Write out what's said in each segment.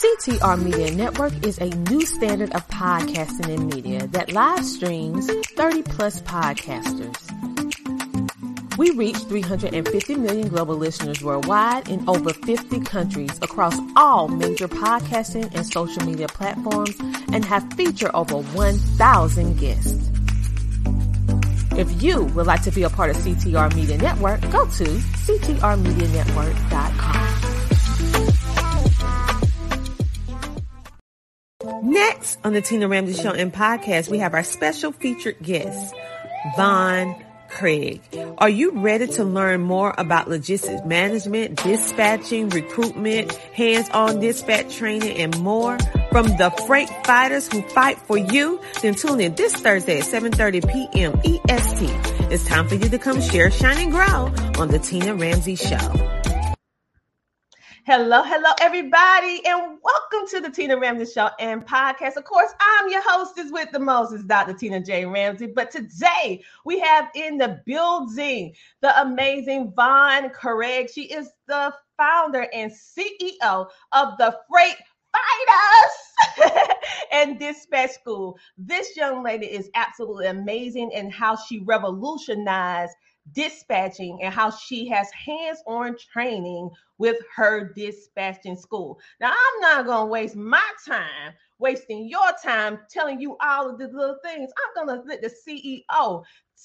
CTR Media Network is a new standard of podcasting and media that live streams 30 plus podcasters. We reach 350 million global listeners worldwide in over 50 countries across all major podcasting and social media platforms and have featured over 1,000 guests. If you would like to be a part of CTR Media Network, go to ctrmedianetwork.com. Next on the Tina Ramsey Show and podcast, we have our special featured guest, Vaughn Craig. Are you ready to learn more about logistics management, dispatching, recruitment, hands-on dispatch training, and more from the freight fighters who fight for you? Then tune in this Thursday at 7.30 p.m. EST. It's time for you to come share, shine, and grow on the Tina Ramsey Show. Hello, hello, everybody, and welcome to the Tina Ramsey Show and podcast. Of course, I'm your hostess with the Moses, Dr. Tina J. Ramsey. But today we have in the building the amazing Vaughn Craig. She is the founder and CEO of the Freight Fighters and Dispatch School. This young lady is absolutely amazing in how she revolutionized dispatching and how she has hands-on training with her dispatching school. Now, I'm not going to waste my time wasting your time telling you all of the little things. I'm going to let the CEO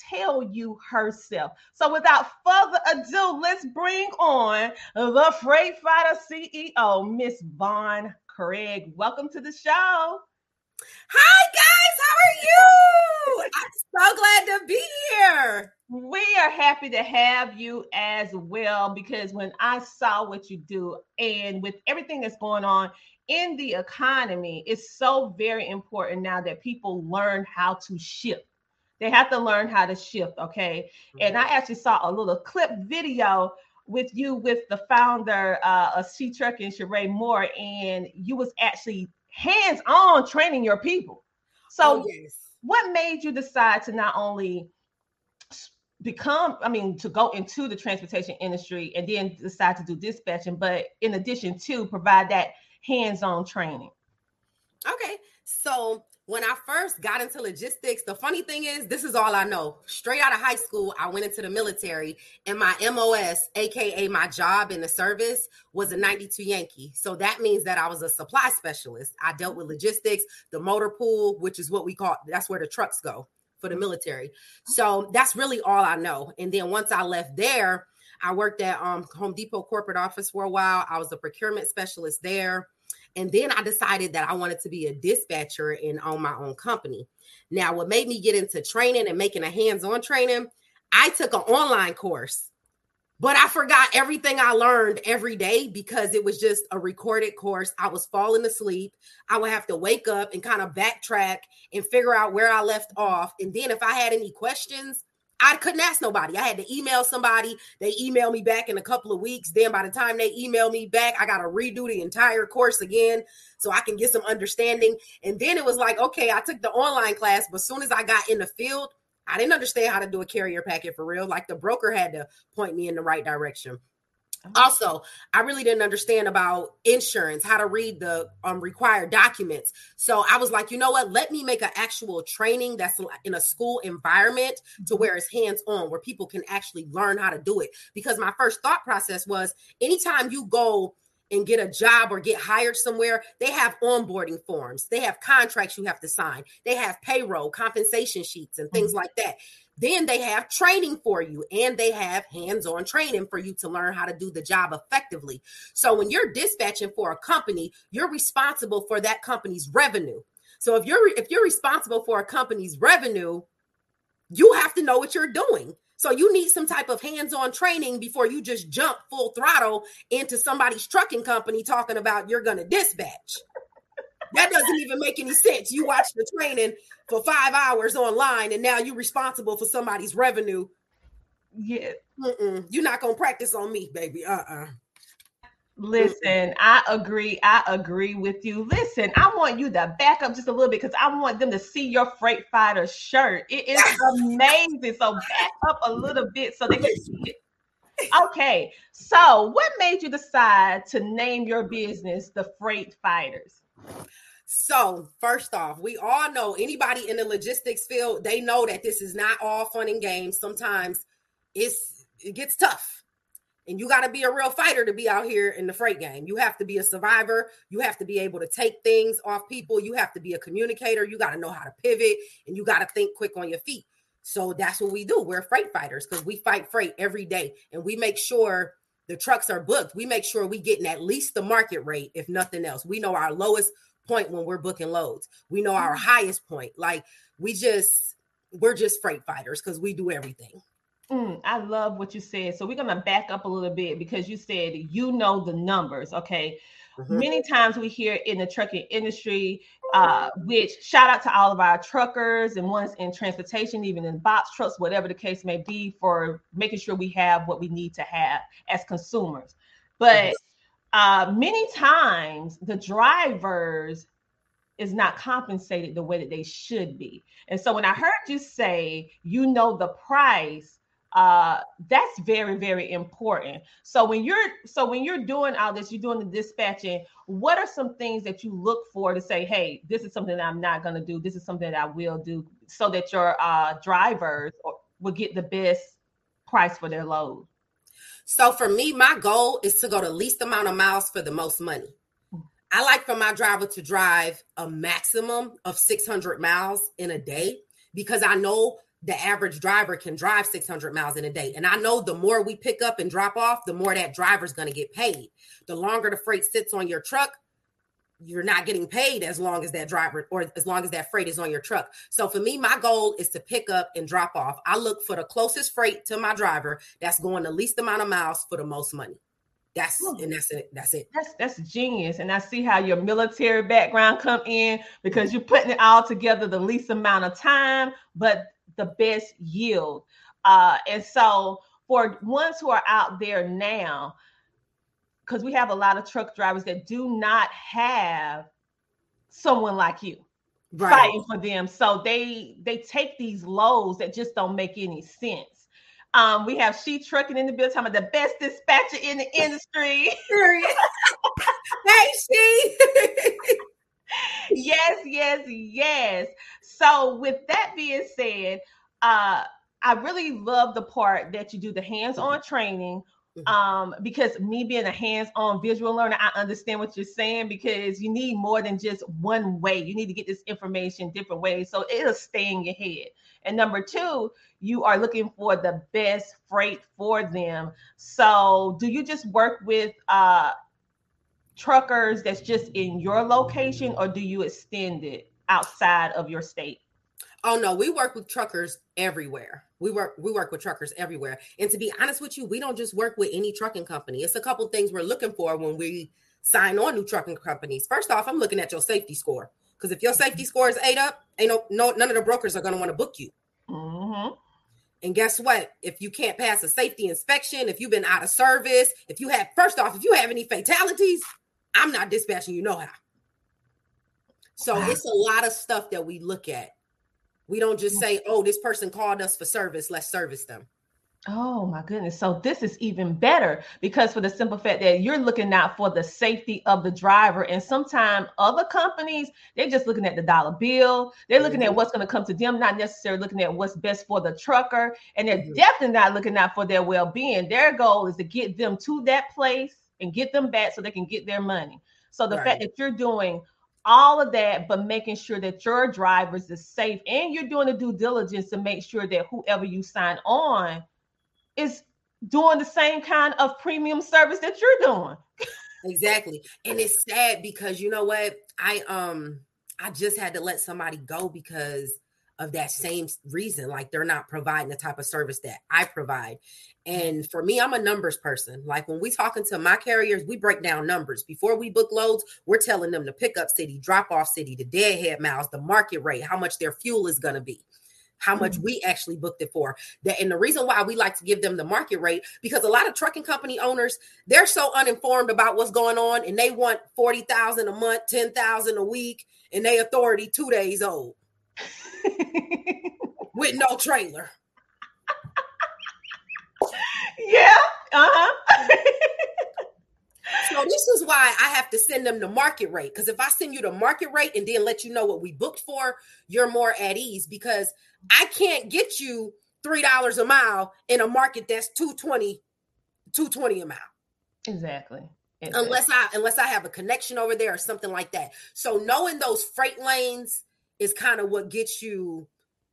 tell you herself. So without further ado, let's bring on the Freight Fighter CEO, Miss Vaughn Craig. Welcome to the show. Hi guys, how are you? I'm so glad to be here. We are happy to have you as well because when I saw what you do and with everything that's going on in the economy, it's so very important now that people learn how to shift. They have to learn how to shift, okay? Mm-hmm. And I actually saw a little clip video with you with the founder uh, of She Truck and Sheree Moore, and you was actually hands-on training your people. So, oh, yes. what made you decide to not only become, I mean, to go into the transportation industry and then decide to do dispatching, but in addition to provide that hands-on training? Okay. So when I first got into logistics, the funny thing is, this is all I know. Straight out of high school, I went into the military, and my MOS, aka my job in the service, was a 92 Yankee. So that means that I was a supply specialist. I dealt with logistics, the motor pool, which is what we call that's where the trucks go for the military. So that's really all I know. And then once I left there, I worked at um, Home Depot corporate office for a while. I was a procurement specialist there. And then I decided that I wanted to be a dispatcher and own my own company. Now, what made me get into training and making a hands on training, I took an online course, but I forgot everything I learned every day because it was just a recorded course. I was falling asleep. I would have to wake up and kind of backtrack and figure out where I left off. And then if I had any questions, I couldn't ask nobody. I had to email somebody. They email me back in a couple of weeks. Then by the time they email me back, I got to redo the entire course again so I can get some understanding. And then it was like, okay, I took the online class, but as soon as I got in the field, I didn't understand how to do a carrier packet for real. Like the broker had to point me in the right direction. Also, I really didn't understand about insurance, how to read the um, required documents. So I was like, you know what? Let me make an actual training that's in a school environment to mm-hmm. where it's hands on, where people can actually learn how to do it. Because my first thought process was anytime you go and get a job or get hired somewhere, they have onboarding forms, they have contracts you have to sign, they have payroll, compensation sheets, and things mm-hmm. like that. Then they have training for you and they have hands on training for you to learn how to do the job effectively. So when you're dispatching for a company, you're responsible for that company's revenue. So if you're if you're responsible for a company's revenue, you have to know what you're doing. So you need some type of hands-on training before you just jump full throttle into somebody's trucking company talking about you're going to dispatch. that doesn't even make any sense. You watch the training for 5 hours online and now you're responsible for somebody's revenue. Yeah. Mm-mm. You're not going to practice on me, baby. Uh-uh. Listen, I agree. I agree with you. Listen, I want you to back up just a little bit because I want them to see your freight fighter shirt. It is amazing. So back up a little bit so they can see it. okay. So, what made you decide to name your business the Freight Fighters? So, first off, we all know anybody in the logistics field, they know that this is not all fun and games. Sometimes it's it gets tough. And you got to be a real fighter to be out here in the freight game. You have to be a survivor. You have to be able to take things off people. You have to be a communicator. You got to know how to pivot and you got to think quick on your feet. So that's what we do. We're freight fighters because we fight freight every day and we make sure the trucks are booked. We make sure we getting at least the market rate, if nothing else. We know our lowest point when we're booking loads. We know our mm-hmm. highest point. Like we just, we're just freight fighters because we do everything. Mm, I love what you said. So we're going to back up a little bit because you said you know the numbers. Okay. Mm-hmm. Many times we hear in the trucking industry, uh, which shout out to all of our truckers and ones in transportation, even in box trucks, whatever the case may be, for making sure we have what we need to have as consumers. But uh, many times the drivers is not compensated the way that they should be. And so when I heard you say you know the price uh, that's very very important. So when you're so when you're doing all this you're doing the dispatching what are some things that you look for to say hey this is something that i'm not going to do. This is something that i will do so that your uh, drivers will get the best price for their load? So for me my goal is to go the least amount of miles for the most money. I like for my driver to drive a maximum of 600 miles in a day because i know the average driver can drive 600 miles in a day. And I know the more we pick up and drop off, the more that driver's going to get paid. The longer the freight sits on your truck, you're not getting paid as long as that driver or as long as that freight is on your truck. So for me, my goal is to pick up and drop off. I look for the closest freight to my driver that's going the least amount of miles for the most money. That's and that's it. That's it. That's that's genius. And I see how your military background come in because you're putting it all together the least amount of time, but the best yield. Uh, and so for ones who are out there now, because we have a lot of truck drivers that do not have someone like you right. fighting for them. So they they take these lows that just don't make any sense. Um, we have she trucking in the building, talking about the best dispatcher in the industry. hey, she. yes, yes, yes. So, with that being said, uh, I really love the part that you do the hands-on training. Mm-hmm. Um, because me being a hands-on visual learner, I understand what you're saying because you need more than just one way. You need to get this information different ways so it'll stay in your head. And number two, you are looking for the best freight for them. So, do you just work with uh truckers that's just in your location or do you extend it outside of your state? Oh no, we work with truckers everywhere. We work we work with truckers everywhere. And to be honest with you, we don't just work with any trucking company. It's a couple things we're looking for when we sign on new trucking companies. First off, I'm looking at your safety score because if your safety score is eight up, ain't no, no none of the brokers are going to want to book you. Mm-hmm. And guess what? If you can't pass a safety inspection, if you've been out of service, if you have first off, if you have any fatalities, I'm not dispatching you know how. So wow. it's a lot of stuff that we look at. We don't just say, oh, this person called us for service, let's service them. Oh my goodness. So this is even better because for the simple fact that you're looking out for the safety of the driver. And sometimes other companies, they're just looking at the dollar bill. They're looking mm-hmm. at what's going to come to them, not necessarily looking at what's best for the trucker. And they're mm-hmm. definitely not looking out for their well-being. Their goal is to get them to that place and get them back so they can get their money. So the right. fact that you're doing all of that, but making sure that your drivers is safe and you're doing the due diligence to make sure that whoever you sign on is doing the same kind of premium service that you're doing. exactly. And it's sad because you know what? I um I just had to let somebody go because of that same reason. Like they're not providing the type of service that I provide. And for me, I'm a numbers person. Like when we talking to my carriers, we break down numbers. Before we book loads, we're telling them the pickup city, drop off city, the deadhead miles, the market rate, how much their fuel is going to be how much mm-hmm. we actually booked it for. That and the reason why we like to give them the market rate because a lot of trucking company owners they're so uninformed about what's going on and they want 40,000 a month, 10,000 a week and they authority 2 days old. with no trailer. Yeah. Uh-huh. so this is why I have to send them the market rate. Because if I send you the market rate and then let you know what we booked for, you're more at ease because I can't get you three dollars a mile in a market that's 220, 220 a mile. Exactly. exactly. Unless I unless I have a connection over there or something like that. So knowing those freight lanes is kind of what gets you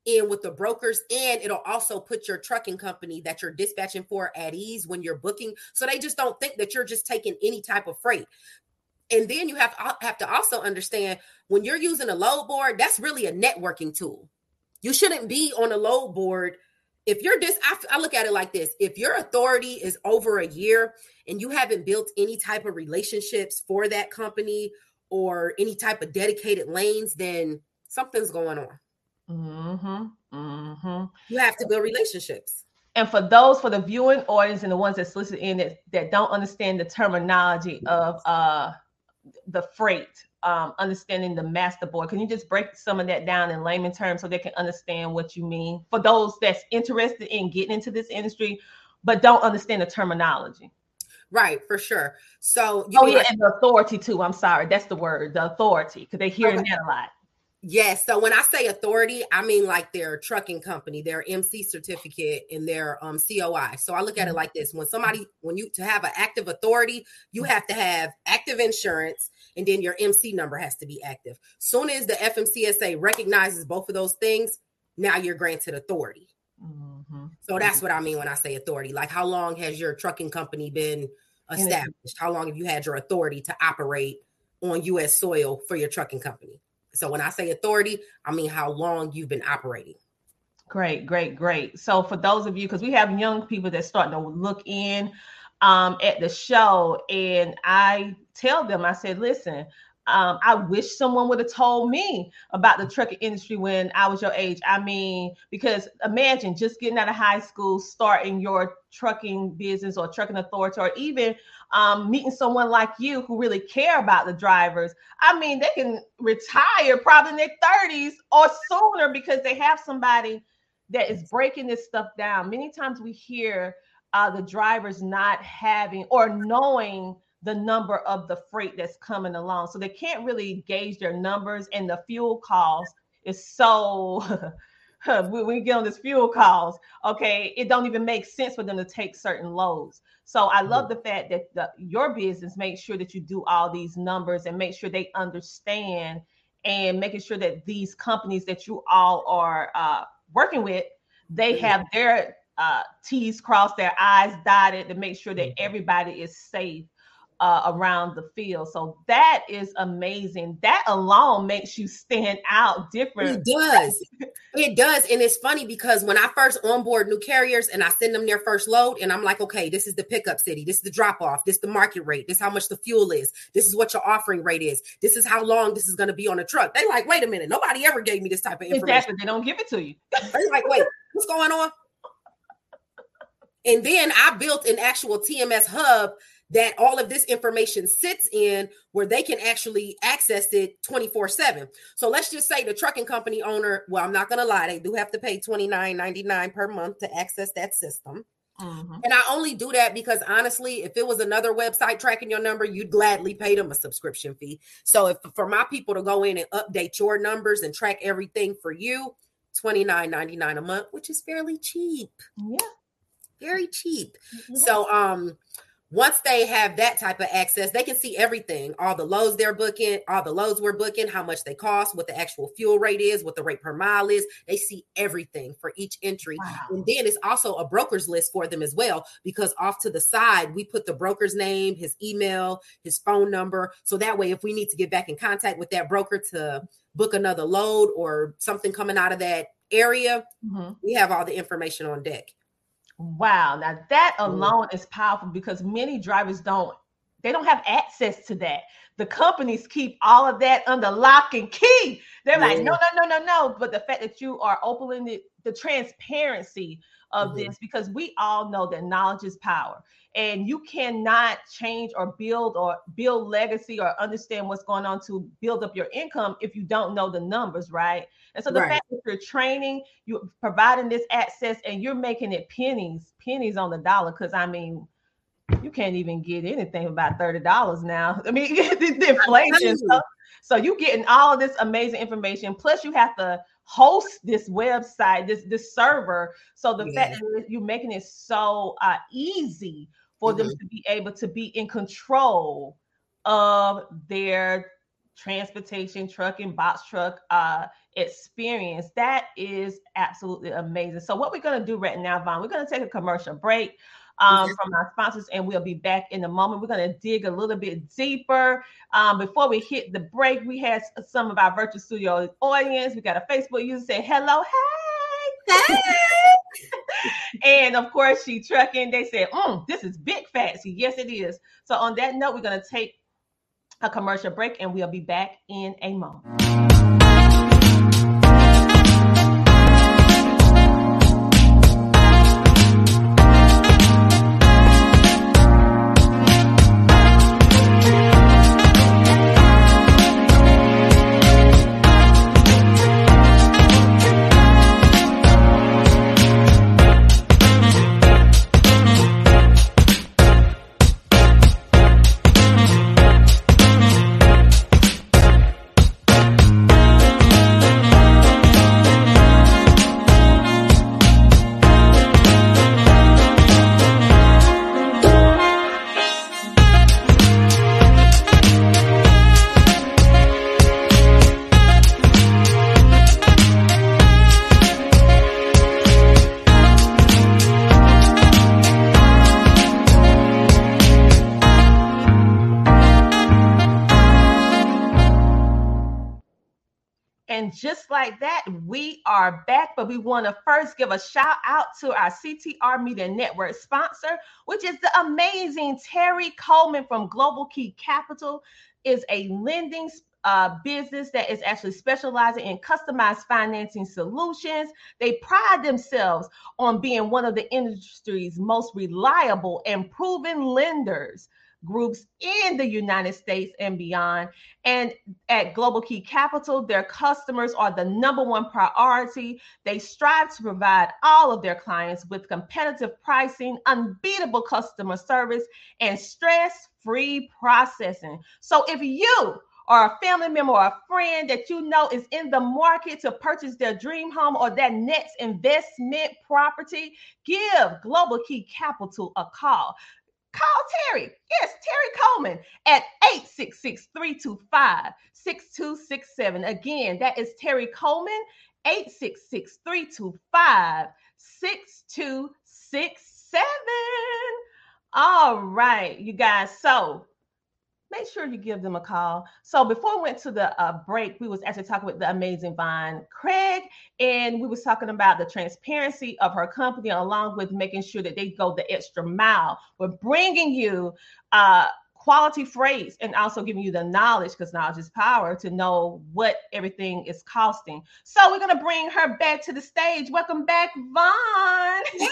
in with the brokers and it'll also put your trucking company that you're dispatching for at ease when you're booking so they just don't think that you're just taking any type of freight. And then you have to, have to also understand when you're using a load board that's really a networking tool. You shouldn't be on a load board. If you're this I, I look at it like this if your authority is over a year and you haven't built any type of relationships for that company or any type of dedicated lanes then something's going on Mm-hmm. Mm-hmm. You have to build relationships. And for those for the viewing audience and the ones that's listening in that, that don't understand the terminology of uh the freight, um, understanding the master board, can you just break some of that down in layman terms so they can understand what you mean for those that's interested in getting into this industry but don't understand the terminology? Right, for sure. So, oh yeah, like- and the authority too. I'm sorry, that's the word, the authority, because they hear okay. that a lot. Yes. So when I say authority, I mean like their trucking company, their MC certificate, and their um, COI. So I look at it mm-hmm. like this: when somebody, when you to have an active authority, you have to have active insurance, and then your MC number has to be active. Soon as the FMCSA recognizes both of those things, now you're granted authority. Mm-hmm. So that's mm-hmm. what I mean when I say authority. Like, how long has your trucking company been established? How long have you had your authority to operate on U.S. soil for your trucking company? So when I say authority, I mean how long you've been operating. Great, great, great. So for those of you, because we have young people that starting to look in um, at the show, and I tell them, I said, listen, um, I wish someone would have told me about the trucking industry when I was your age. I mean, because imagine just getting out of high school, starting your trucking business or trucking authority, or even um, meeting someone like you who really care about the drivers. I mean, they can retire probably in their 30s or sooner because they have somebody that is breaking this stuff down. Many times we hear uh, the drivers not having or knowing the number of the freight that's coming along. So they can't really gauge their numbers, and the fuel cost is so. when we get on this fuel cost, okay, it don't even make sense for them to take certain loads. So I love the fact that the, your business makes sure that you do all these numbers and make sure they understand and making sure that these companies that you all are uh, working with, they have their uh, T's crossed, their I's dotted to make sure that mm-hmm. everybody is safe uh, around the field. So that is amazing. That alone makes you stand out different. It does. it does. And it's funny because when I first onboard new carriers and I send them their first load, and I'm like, okay, this is the pickup city, this is the drop off, this is the market rate, this is how much the fuel is, this is what your offering rate is, this is how long this is going to be on the truck. They like, wait a minute, nobody ever gave me this type of information. Exactly. They don't give it to you. They're like, wait, what's going on? And then I built an actual TMS hub that all of this information sits in where they can actually access it 24 7 so let's just say the trucking company owner well i'm not going to lie they do have to pay 29.99 per month to access that system. Mm-hmm. and i only do that because honestly if it was another website tracking your number you'd gladly pay them a subscription fee. So if for my people to go in and update your numbers and track everything for you 29.99 a month which is fairly cheap. Yeah. Very cheap. Mm-hmm. so um once they have that type of access, they can see everything all the loads they're booking, all the loads we're booking, how much they cost, what the actual fuel rate is, what the rate per mile is. They see everything for each entry. Wow. And then it's also a broker's list for them as well, because off to the side, we put the broker's name, his email, his phone number. So that way, if we need to get back in contact with that broker to book another load or something coming out of that area, mm-hmm. we have all the information on deck. Wow. Now that alone is powerful because many drivers don't they don't have access to that. The companies keep all of that under lock and key. They're like, no, no, no, no, no. But the fact that you are opening the, the transparency of mm-hmm. this, because we all know that knowledge is power. And you cannot change or build or build legacy or understand what's going on to build up your income if you don't know the numbers, right? And so the right. fact that you're training, you're providing this access, and you're making it pennies, pennies on the dollar. Because I mean, you can't even get anything about thirty dollars now. I mean, the inflation stuff. So you're getting all of this amazing information. Plus, you have to host this website, this this server. So the yeah. fact that you're making it so uh, easy for mm-hmm. them to be able to be in control of their transportation, trucking, box truck uh, experience. That is absolutely amazing. So, what we're going to do right now, Vaughn, we're going to take a commercial break um, mm-hmm. from our sponsors, and we'll be back in a moment. We're going to dig a little bit deeper. Um, before we hit the break, we had some of our virtual studio audience. We got a Facebook user say, Hello, hey. Hey. and of course, she trucking. They said, mm, This is big fancy. Yes, it is. So, on that note, we're going to take a commercial break and we'll be back in a moment. Like that, we are back. But we want to first give a shout out to our CTR Media Network sponsor, which is the amazing Terry Coleman from Global Key Capital, is a lending uh, business that is actually specializing in customized financing solutions. They pride themselves on being one of the industry's most reliable and proven lenders groups in the United States and beyond. And at Global Key Capital, their customers are the number one priority. They strive to provide all of their clients with competitive pricing, unbeatable customer service, and stress free processing. So if you or a family member or a friend that you know is in the market to purchase their dream home or their next investment property, give Global Key Capital a call. Call Terry. Yes, Terry Coleman at 866 325 6267. Again, that is Terry Coleman, 866 325 6267. All right, you guys. So make sure you give them a call. So before we went to the uh, break, we was actually talking with the amazing Vaughn Craig, and we was talking about the transparency of her company, along with making sure that they go the extra mile with bringing you uh, quality freight and also giving you the knowledge because knowledge is power to know what everything is costing. So we're gonna bring her back to the stage. Welcome back, Vaughn.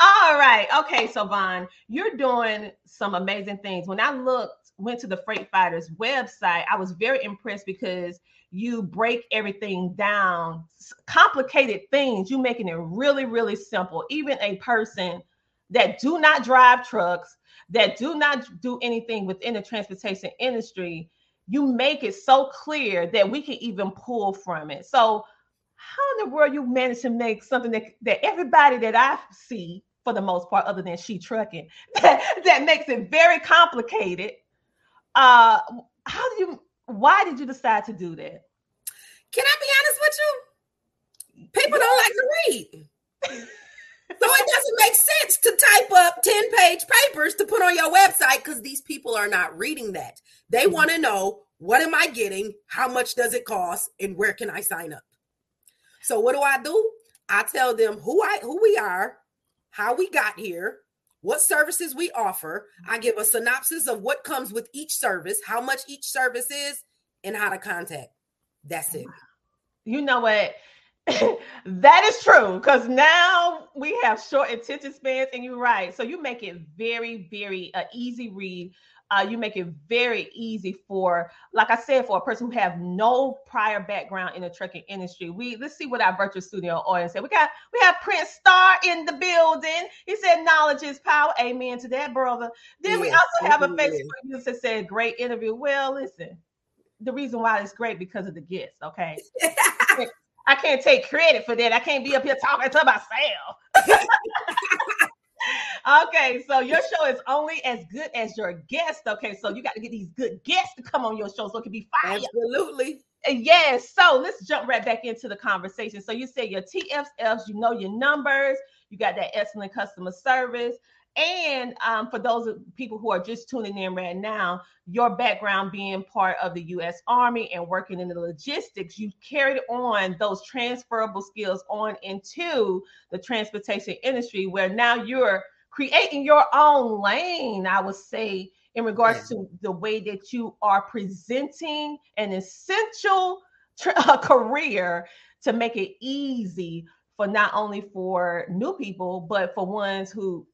All right. Okay. So, Vaughn, you're doing some amazing things. When I looked, went to the Freight Fighters website, I was very impressed because you break everything down, complicated things, you making it really, really simple. Even a person that do not drive trucks, that do not do anything within the transportation industry, you make it so clear that we can even pull from it. So, how in the world you manage to make something that, that everybody that I see, for the most part, other than she trucking, that, that makes it very complicated. Uh, how do you? Why did you decide to do that? Can I be honest with you? People don't like to read. so it doesn't make sense to type up 10 page papers to put on your website because these people are not reading that. They mm-hmm. want to know what am I getting? How much does it cost? And where can I sign up? So what do I do? I tell them who I who we are, how we got here, what services we offer. I give a synopsis of what comes with each service, how much each service is, and how to contact. That's it. You know what? that is true because now we have short attention spans, and you're right. So you make it very, very uh, easy read uh, you make it very easy for, like I said, for a person who have no prior background in the trucking industry. We let's see what our virtual studio audience said. We got we have Prince Star in the building. He said, "Knowledge is power." Amen to that, brother. Then we also have a Facebook user that said, "Great interview." Well, listen, the reason why it's great because of the guests. Okay. I can't take credit for that. I can't be up here talking to myself. okay, so your show is only as good as your guest. Okay, so you got to get these good guests to come on your show so it can be fire. Absolutely. Yes. So let's jump right back into the conversation. So you said your TFLs, you know your numbers, you got that excellent customer service. And um, for those people who are just tuning in right now, your background being part of the U.S. Army and working in the logistics, you carried on those transferable skills on into the transportation industry, where now you're creating your own lane, I would say, in regards yeah. to the way that you are presenting an essential career to make it easy for not only for new people, but for ones who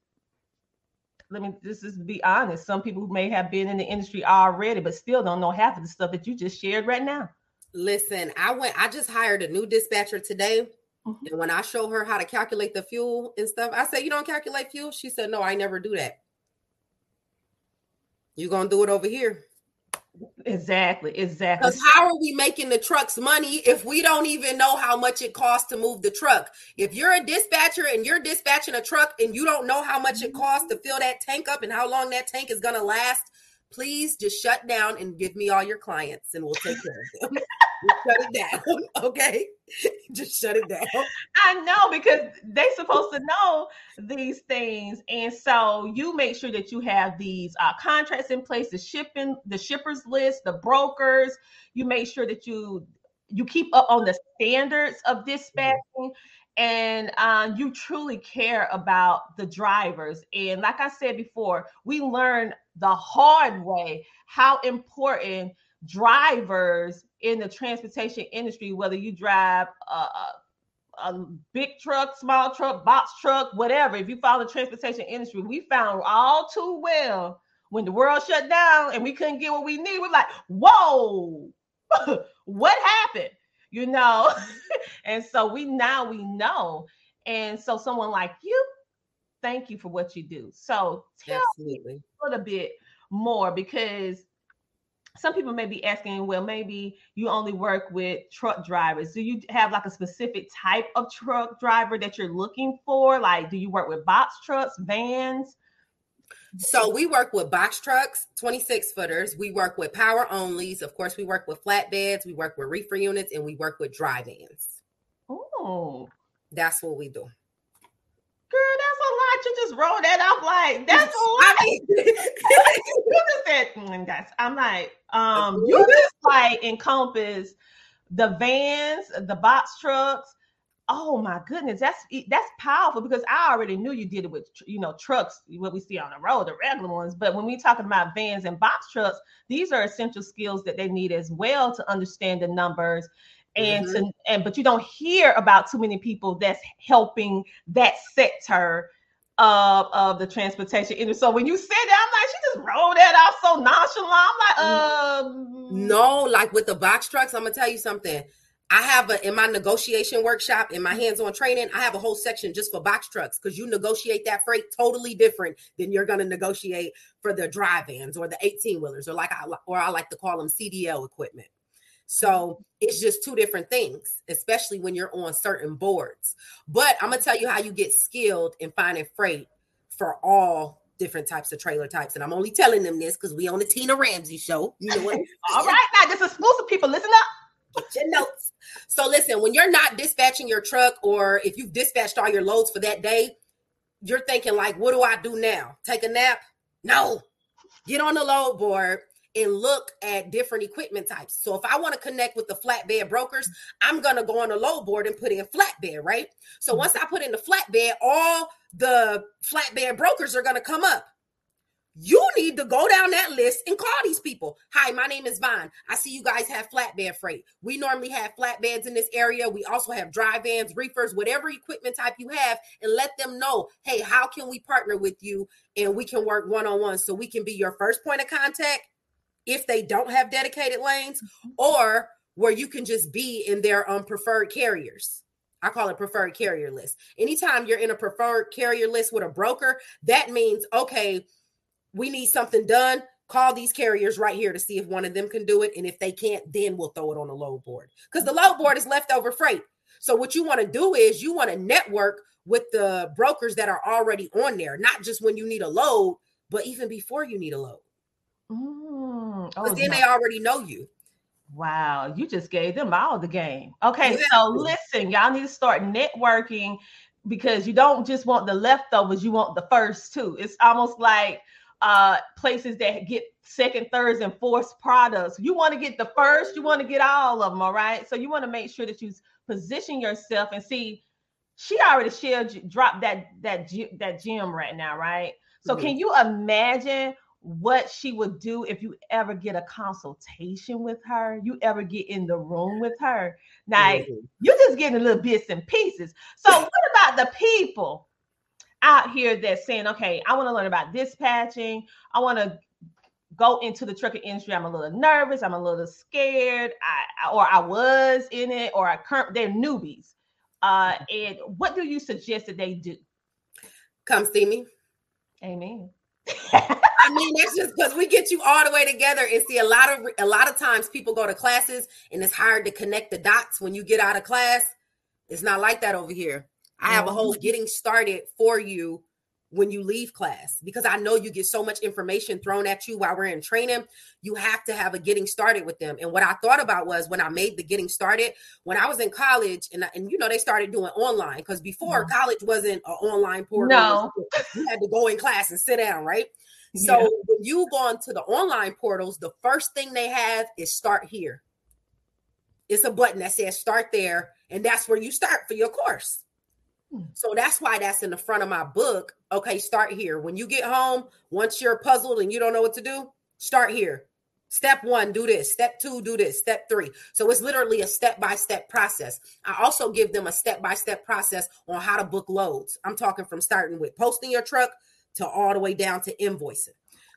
let me just, just be honest. Some people who may have been in the industry already, but still don't know half of the stuff that you just shared right now. Listen, I went, I just hired a new dispatcher today. Mm-hmm. And when I show her how to calculate the fuel and stuff, I said, You don't calculate fuel? She said, No, I never do that. You're gonna do it over here. Exactly, exactly. Because how are we making the trucks money if we don't even know how much it costs to move the truck? If you're a dispatcher and you're dispatching a truck and you don't know how much it costs to fill that tank up and how long that tank is going to last, please just shut down and give me all your clients and we'll take care of them. shut it down, okay? just shut it down. I know because they're supposed to know these things, and so you make sure that you have these uh, contracts in place, the shipping, the shippers list, the brokers. You make sure that you you keep up on the standards of dispatching. Mm-hmm and um, you truly care about the drivers. And like I said before, we learned the hard way how important drivers in the transportation industry, whether you drive a, a, big truck, small truck, box truck, whatever, if you follow the transportation industry, we found all too well when the world shut down and we couldn't get what we need, we're like, whoa, what happened? You know? and so we now we know. And so someone like you, thank you for what you do. So tell Absolutely. me a little bit more because some people may be asking, well, maybe you only work with truck drivers. Do you have like a specific type of truck driver that you're looking for? Like, do you work with box trucks, vans? So we work with box trucks, 26 footers. We work with power onlys. Of course, we work with flatbeds. We work with reefer units, and we work with dry vans. Oh, that's what we do. Girl, that's a lot. You just roll that off like that's a lot. you just said mm, that's. I'm like, um, you just like encompass the vans, the box trucks. Oh my goodness, that's that's powerful because I already knew you did it with you know trucks, what we see on the road, the regular ones. But when we talking about vans and box trucks, these are essential skills that they need as well to understand the numbers and mm-hmm. to and but you don't hear about too many people that's helping that sector of of the transportation industry. So when you said that, I'm like, she just rolled that off so nonchalant. I'm like, um, no, like with the box trucks, I'm gonna tell you something. I have a in my negotiation workshop in my hands-on training. I have a whole section just for box trucks because you negotiate that freight totally different than you're to negotiate for the dry vans or the 18 wheelers or like I or I like to call them CDL equipment. So it's just two different things, especially when you're on certain boards. But I'm gonna tell you how you get skilled in finding freight for all different types of trailer types. And I'm only telling them this because we on the Tina Ramsey show. You know what? all right, now just exclusive people, listen up. Get your notes. So listen, when you're not dispatching your truck, or if you've dispatched all your loads for that day, you're thinking like, what do I do now? Take a nap? No. Get on the load board and look at different equipment types. So if I want to connect with the flatbed brokers, I'm going to go on the load board and put in flatbed, right? So mm-hmm. once I put in the flatbed, all the flatbed brokers are going to come up. You need to go down that list and call these people. Hi, my name is Vaughn. I see you guys have flatbed freight. We normally have flatbeds in this area. We also have dry vans, reefers, whatever equipment type you have, and let them know, hey, how can we partner with you and we can work one on one so we can be your first point of contact if they don't have dedicated lanes or where you can just be in their um, preferred carriers. I call it preferred carrier list. Anytime you're in a preferred carrier list with a broker, that means, okay, we need something done. Call these carriers right here to see if one of them can do it. And if they can't, then we'll throw it on the load board because the load board is leftover freight. So, what you want to do is you want to network with the brokers that are already on there, not just when you need a load, but even before you need a load. Mm, oh, then no. they already know you. Wow, you just gave them all the game. Okay, yeah. so listen, y'all need to start networking because you don't just want the leftovers, you want the first two. It's almost like uh, places that get second, thirds, and fourth products. You want to get the first, you want to get all of them, all right? So you want to make sure that you position yourself and see. She already shared, dropped that that that gym right now, right? So mm-hmm. can you imagine what she would do if you ever get a consultation with her, you ever get in the room with her. Now mm-hmm. you're just getting a little bits and pieces. So what about the people out here that's saying, okay, I want to learn about dispatching. I want to go into the trucking industry. I'm a little nervous. I'm a little scared. I or I was in it, or I current they're newbies. Uh, and what do you suggest that they do? Come see me. Amen. I mean, that's just because we get you all the way together and see a lot of a lot of times people go to classes and it's hard to connect the dots when you get out of class. It's not like that over here. I have a whole getting started for you when you leave class because I know you get so much information thrown at you while we're in training. You have to have a getting started with them. And what I thought about was when I made the getting started, when I was in college, and, and you know, they started doing online because before mm-hmm. college wasn't an online portal. No, you had to go in class and sit down, right? So yeah. when you go onto the online portals, the first thing they have is start here. It's a button that says start there, and that's where you start for your course. Hmm. So that's why that's in the front of my book. Okay, start here. When you get home, once you're puzzled and you don't know what to do, start here. Step one, do this. Step two, do this. Step three. So it's literally a step by step process. I also give them a step by step process on how to book loads. I'm talking from starting with posting your truck to all the way down to invoicing.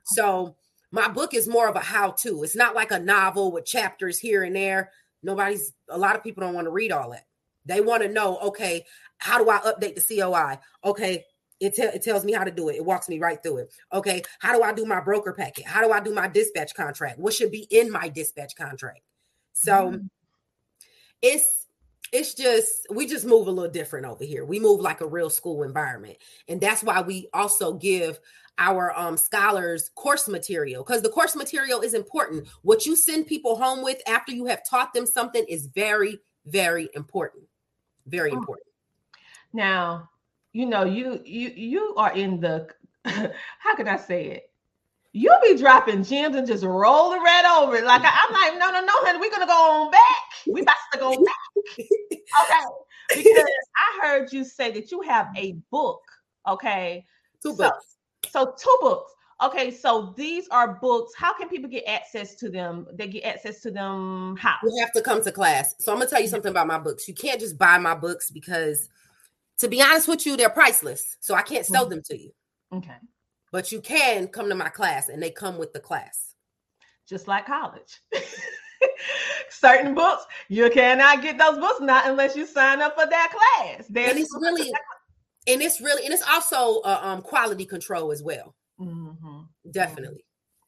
So my book is more of a how to. It's not like a novel with chapters here and there. Nobody's, a lot of people don't want to read all that. They want to know, okay, how do I update the COI? Okay, it, te- it tells me how to do it. It walks me right through it. Okay, how do I do my broker packet? How do I do my dispatch contract? What should be in my dispatch contract? So mm. it's it's just we just move a little different over here. We move like a real school environment, and that's why we also give our um, scholars course material because the course material is important. What you send people home with after you have taught them something is very, very important. Very oh. important. Now, you know, you you you are in the how can I say it? You'll be dropping gems and just rolling right over it. Like I, am like, no, no, no, honey, we're gonna go on back. We about to go back. okay. Because I heard you say that you have a book. Okay. Two books. So, so two books. Okay, so these are books. How can people get access to them? They get access to them how? You have to come to class. So I'm gonna tell you mm-hmm. something about my books. You can't just buy my books because to be honest with you, they're priceless. So I can't sell mm-hmm. them to you. Okay. But you can come to my class and they come with the class. Just like college. Certain books, you cannot get those books not unless you sign up for that class. There's and it's really and it's really and it's also uh, um quality control as well. Mm-hmm. Definitely.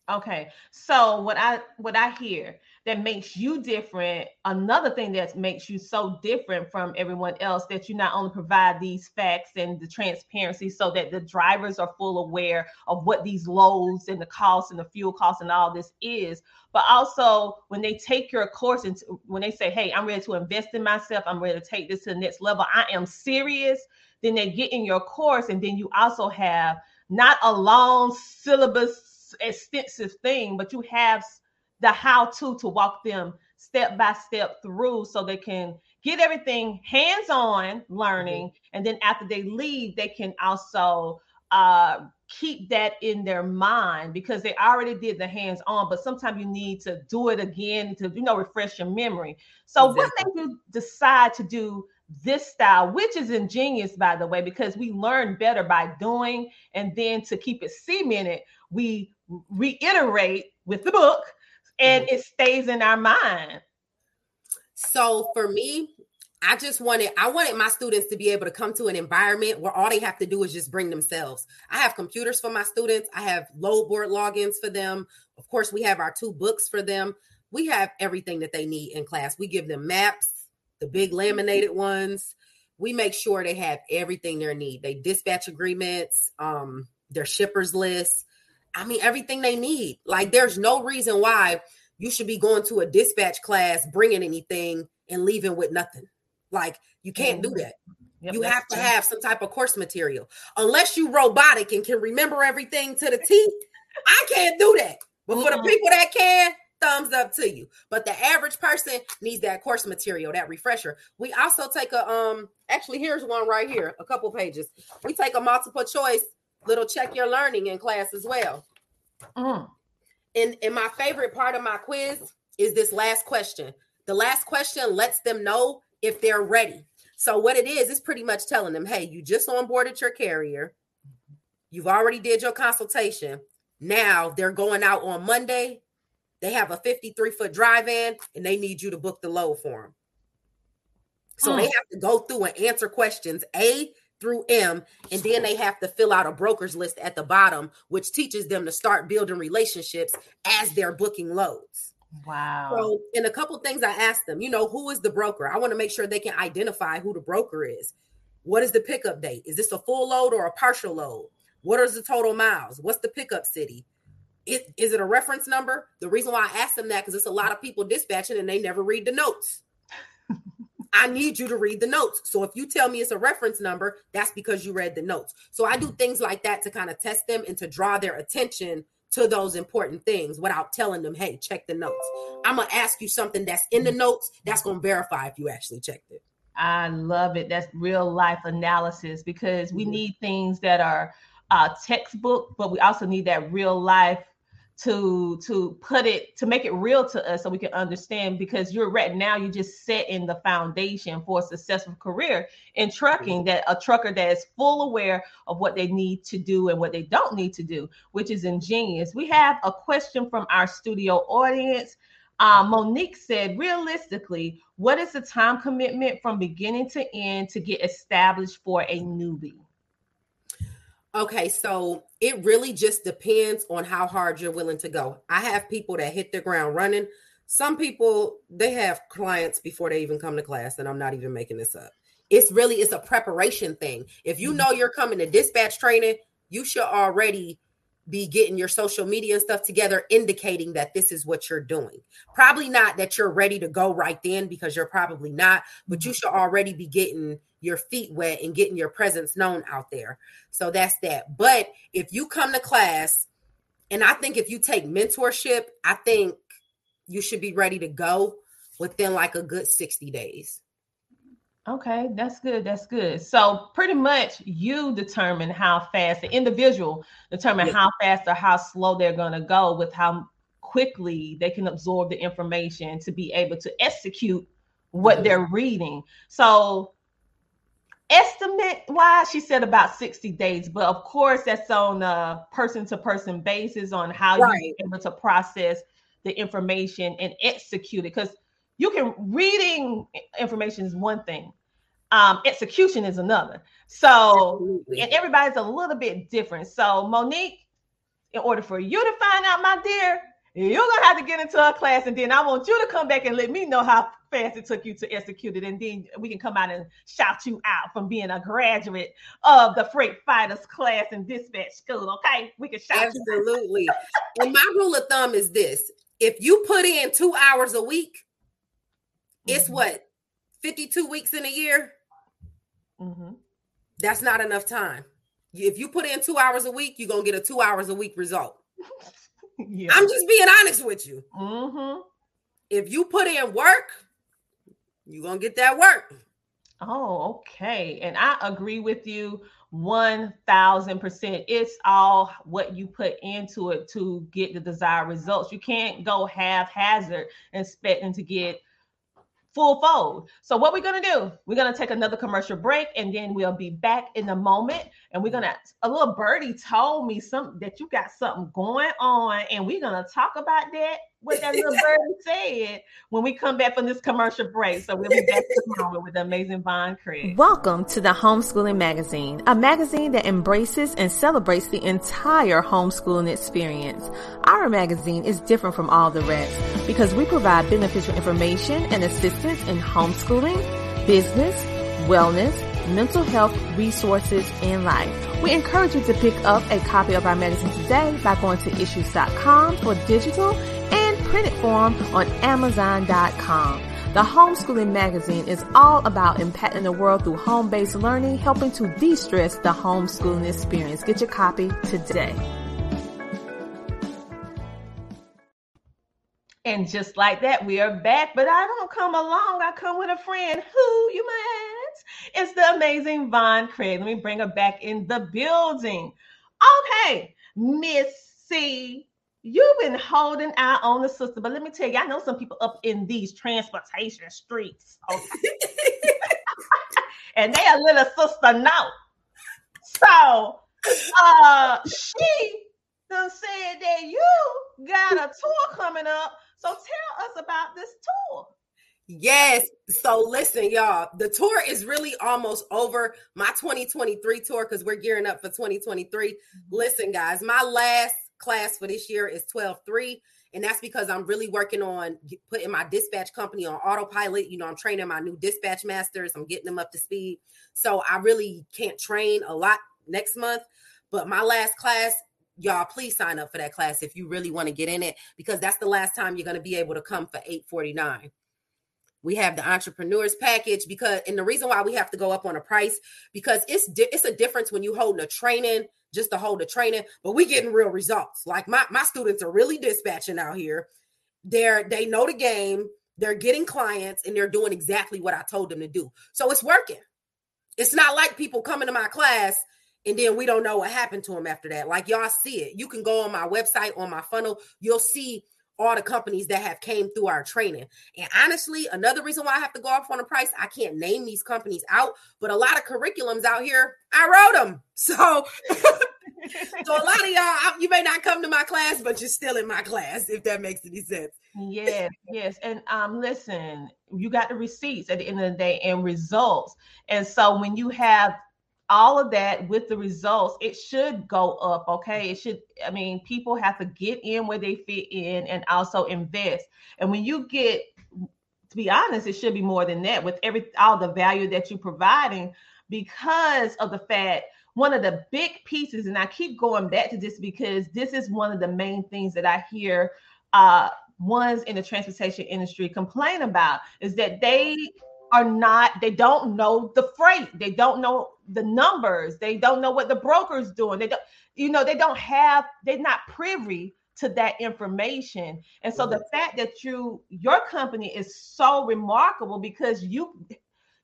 Okay. So what I what I hear that makes you different, another thing that makes you so different from everyone else that you not only provide these facts and the transparency so that the drivers are full aware of what these loads and the costs and the fuel costs and all this is, but also when they take your course and when they say, "Hey, I'm ready to invest in myself. I'm ready to take this to the next level. I am serious." Then they get in your course and then you also have not a long syllabus extensive thing, but you have the how to to walk them step by step through so they can get everything hands on learning. Mm-hmm. And then after they leave, they can also uh, keep that in their mind because they already did the hands on, but sometimes you need to do it again to, you know, refresh your memory. So, exactly. what made you decide to do this style, which is ingenious, by the way, because we learn better by doing, and then to keep it cemented, we reiterate with the book and it stays in our mind. So, for me, I just wanted I wanted my students to be able to come to an environment where all they have to do is just bring themselves. I have computers for my students. I have load board logins for them. Of course, we have our two books for them. We have everything that they need in class. We give them maps, the big laminated ones. We make sure they have everything they need. They dispatch agreements, um, their shippers list. I mean, everything they need. Like, there's no reason why you should be going to a dispatch class, bringing anything, and leaving with nothing. Like you can't do mm-hmm. that. Yep, you have to true. have some type of course material. Unless you robotic and can remember everything to the T, I can't do that. But mm-hmm. for the people that can, thumbs up to you. But the average person needs that course material, that refresher. We also take a um actually here's one right here, a couple pages. We take a multiple choice little check your learning in class as well. Mm. And and my favorite part of my quiz is this last question. The last question lets them know if they're ready. So what it is is pretty much telling them, hey, you just onboarded your carrier. You've already did your consultation. Now they're going out on Monday. They have a 53 foot drive in and they need you to book the load for them. So they have to go through and answer questions A through M, and then they have to fill out a broker's list at the bottom, which teaches them to start building relationships as they're booking loads. Wow. So, in a couple things I asked them, you know, who is the broker? I want to make sure they can identify who the broker is. What is the pickup date? Is this a full load or a partial load? What is the total miles? What's the pickup city? Is, is it a reference number? The reason why I asked them that because it's a lot of people dispatching and they never read the notes. I need you to read the notes. So if you tell me it's a reference number, that's because you read the notes. So I do things like that to kind of test them and to draw their attention to those important things without telling them, hey, check the notes. I'm going to ask you something that's in the notes that's going to verify if you actually checked it. I love it. That's real life analysis because we mm-hmm. need things that are uh, textbook, but we also need that real life to to put it to make it real to us so we can understand because you're right now you're just set in the foundation for a successful career in trucking that a trucker that is full aware of what they need to do and what they don't need to do which is ingenious. We have a question from our studio audience. Uh, Monique said, realistically, what is the time commitment from beginning to end to get established for a newbie? Okay, so it really just depends on how hard you're willing to go. I have people that hit the ground running. Some people they have clients before they even come to class, and I'm not even making this up. It's really it's a preparation thing. If you mm-hmm. know you're coming to dispatch training, you should already be getting your social media and stuff together, indicating that this is what you're doing. Probably not that you're ready to go right then because you're probably not, but you mm-hmm. should already be getting your feet wet and getting your presence known out there. So that's that. But if you come to class, and I think if you take mentorship, I think you should be ready to go within like a good 60 days. Okay, that's good. That's good. So pretty much you determine how fast the individual determine yes. how fast or how slow they're going to go with how quickly they can absorb the information to be able to execute what mm-hmm. they're reading. So estimate wise she said about 60 days but of course that's on a person to person basis on how right. you're able to process the information and execute it because you can reading information is one thing um execution is another so Absolutely. and everybody's a little bit different so monique in order for you to find out my dear you're gonna have to get into a class and then i want you to come back and let me know how fast it took you to execute it, and then we can come out and shout you out from being a graduate of the freight fighters class in dispatch school. Okay, we can shout you out. absolutely. and my rule of thumb is this: if you put in two hours a week, it's mm-hmm. what fifty-two weeks in a year. Mm-hmm. That's not enough time. If you put in two hours a week, you're gonna get a two hours a week result. yeah. I'm just being honest with you. Mm-hmm. If you put in work, you're gonna get that work. Oh, okay. And I agree with you 1000%. It's all what you put into it to get the desired results. You can't go haphazard expecting to get full fold. So what we're gonna do? We're gonna take another commercial break, and then we'll be back in a moment. And we're gonna. A little birdie told me something that you got something going on, and we're gonna talk about that. What that little bird said when we come back from this commercial break. So we'll be back tomorrow with the amazing Vaughn Craig. Welcome to the Homeschooling Magazine, a magazine that embraces and celebrates the entire homeschooling experience. Our magazine is different from all the rest because we provide beneficial information and assistance in homeschooling, business, wellness, mental health resources, and life. We encourage you to pick up a copy of our magazine today by going to issues.com for digital printed form on amazon.com. The Homeschooling Magazine is all about impacting the world through home-based learning, helping to de-stress the homeschooling experience. Get your copy today. And just like that, we are back. But I don't come along. I come with a friend. Who you might ask? It's the amazing Vaughn Craig. Let me bring her back in the building. Okay, Miss C. You've been holding out on the sister, but let me tell you, I know some people up in these transportation streets. Okay. and they a little sister now. So uh she done said that you got a tour coming up so tell us about this tour. Yes. So listen, y'all, the tour is really almost over. My 2023 tour, because we're gearing up for 2023. Mm-hmm. Listen, guys, my last class for this year is 12 3. And that's because I'm really working on putting my dispatch company on autopilot. You know, I'm training my new dispatch masters, I'm getting them up to speed. So I really can't train a lot next month. But my last class y'all please sign up for that class if you really want to get in it because that's the last time you're going to be able to come for 849 we have the entrepreneurs package because and the reason why we have to go up on a price because it's di- it's a difference when you holding a training just to hold a training but we getting real results like my my students are really dispatching out here they're they know the game they're getting clients and they're doing exactly what i told them to do so it's working it's not like people coming to my class and then we don't know what happened to them after that. Like y'all see it. You can go on my website on my funnel. You'll see all the companies that have came through our training. And honestly, another reason why I have to go off on a price, I can't name these companies out, but a lot of curriculums out here, I wrote them. So so a lot of y'all, you may not come to my class, but you're still in my class, if that makes any sense. Yes, yes. And um, listen, you got the receipts at the end of the day and results. And so when you have all of that with the results, it should go up. Okay. It should, I mean, people have to get in where they fit in and also invest. And when you get, to be honest, it should be more than that with every all the value that you're providing because of the fact one of the big pieces, and I keep going back to this because this is one of the main things that I hear uh ones in the transportation industry complain about is that they are not they don't know the freight. They don't know the numbers. They don't know what the broker's doing. They don't you know they don't have they're not privy to that information. And so the mm-hmm. fact that you your company is so remarkable because you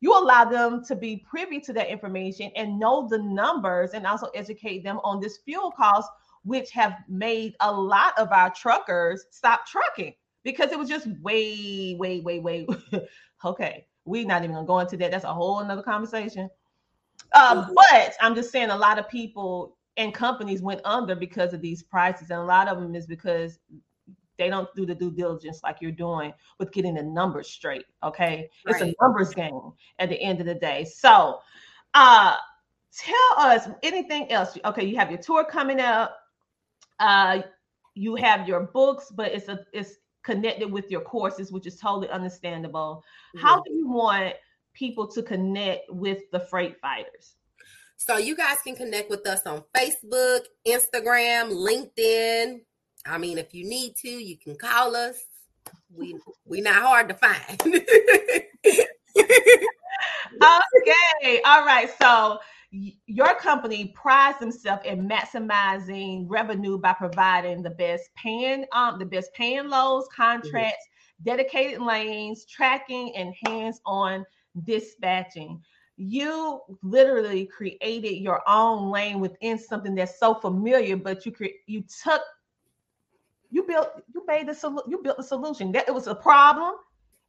you allow them to be privy to that information and know the numbers and also educate them on this fuel cost which have made a lot of our truckers stop trucking because it was just way way way way okay we're not even gonna go into that. That's a whole another conversation. Uh, mm-hmm. but I'm just saying a lot of people and companies went under because of these prices, and a lot of them is because they don't do the due diligence like you're doing with getting the numbers straight. Okay, right. it's a numbers game at the end of the day. So, uh, tell us anything else. Okay, you have your tour coming up. Uh, you have your books, but it's a it's connected with your courses, which is totally understandable. Mm-hmm. How do you want people to connect with the freight fighters? So you guys can connect with us on Facebook, Instagram, LinkedIn. I mean, if you need to, you can call us. We we not hard to find. okay. All right. So your company prides themselves in maximizing revenue by providing the best paying um the best paying loads contracts mm-hmm. dedicated lanes tracking and hands-on dispatching. You literally created your own lane within something that's so familiar, but you cre- you took you built you made the solution you built the solution that it was a problem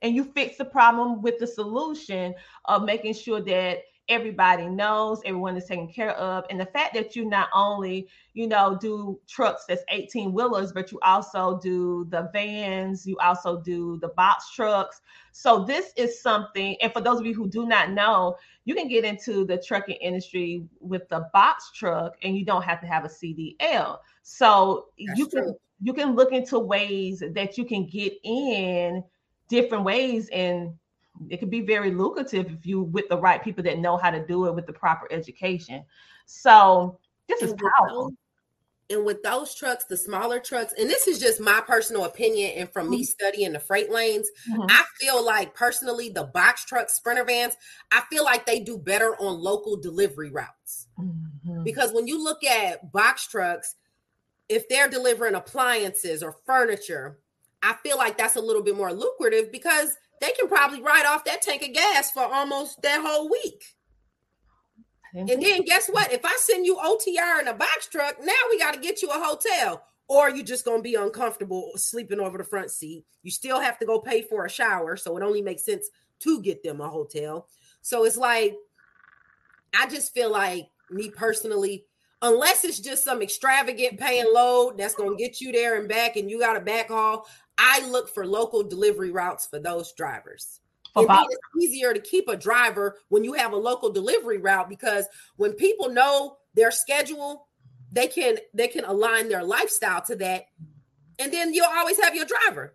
and you fix the problem with the solution of making sure that everybody knows everyone is taken care of. And the fact that you not only you know do trucks that's 18 wheelers but you also do the vans you also do the box trucks. So this is something and for those of you who do not know you can get into the trucking industry with the box truck and you don't have to have a cdl so that's you can true. you can look into ways that you can get in different ways and it could be very lucrative if you with the right people that know how to do it with the proper education. So this is powerful. And with those trucks, the smaller trucks, and this is just my personal opinion, and from mm-hmm. me studying the freight lanes, mm-hmm. I feel like personally the box trucks, sprinter vans, I feel like they do better on local delivery routes. Mm-hmm. Because when you look at box trucks, if they're delivering appliances or furniture, I feel like that's a little bit more lucrative because they can probably ride off that tank of gas for almost that whole week. And then guess what? If I send you OTR in a box truck, now we got to get you a hotel, or you're just going to be uncomfortable sleeping over the front seat. You still have to go pay for a shower, so it only makes sense to get them a hotel. So it's like, I just feel like me personally, unless it's just some extravagant paying load that's going to get you there and back and you got a back haul, I look for local delivery routes for those drivers. About- it's easier to keep a driver when you have a local delivery route because when people know their schedule, they can they can align their lifestyle to that, and then you'll always have your driver.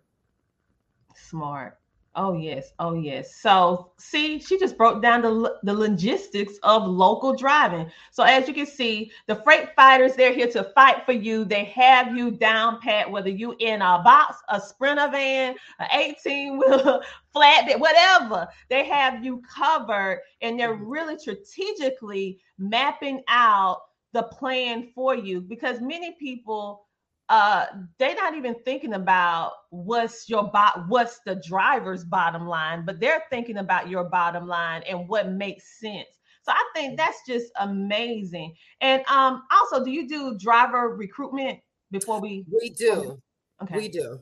Smart. Oh yes, oh yes. So see, she just broke down the the logistics of local driving. So as you can see, the freight fighters they're here to fight for you. They have you down pat, whether you in a box, a sprinter van, an 18 wheeler, flatbed, whatever. They have you covered, and they're mm-hmm. really strategically mapping out the plan for you because many people uh they're not even thinking about what's your bot what's the driver's bottom line but they're thinking about your bottom line and what makes sense. So i think that's just amazing. And um also do you do driver recruitment before we we do. okay. We do.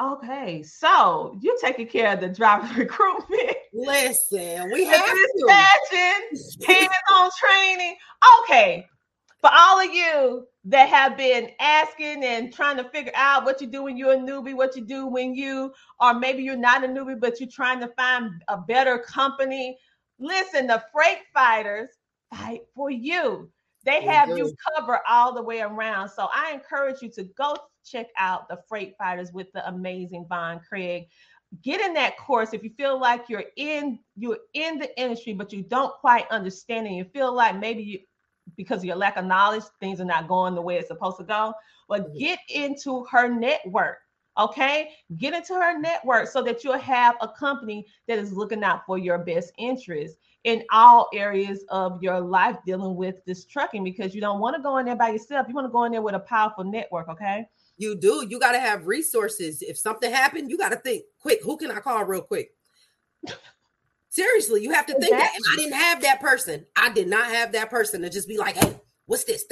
Okay so you're taking care of the driver recruitment. Listen we have dispatching hands-on training. Okay for all of you that have been asking and trying to figure out what you do when you're a newbie, what you do when you, or maybe you're not a newbie, but you're trying to find a better company. Listen, the freight fighters fight for you. They have you covered all the way around. So I encourage you to go check out the freight fighters with the amazing Vaughn Craig. Get in that course if you feel like you're in you're in the industry, but you don't quite understand and you feel like maybe you because of your lack of knowledge, things are not going the way it's supposed to go. But mm-hmm. get into her network. Okay, get into her network so that you'll have a company that is looking out for your best interest in all areas of your life dealing with this trucking because you don't want to go in there by yourself. You want to go in there with a powerful network. Okay. You do. You got to have resources. If something happened, you got to think quick. Who can I call real quick? Seriously, you have to think exactly. that. And I didn't have that person. I did not have that person to just be like, hey, what's this?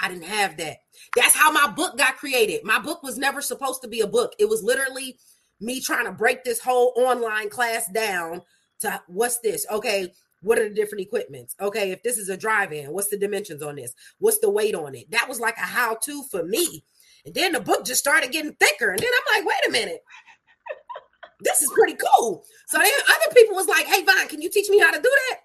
I didn't have that. That's how my book got created. My book was never supposed to be a book. It was literally me trying to break this whole online class down to what's this? Okay, what are the different equipments? Okay, if this is a drive-in, what's the dimensions on this? What's the weight on it? That was like a how-to for me. And then the book just started getting thicker. And then I'm like, wait a minute this is pretty cool. So then other people was like, hey, Vine, can you teach me how to do that?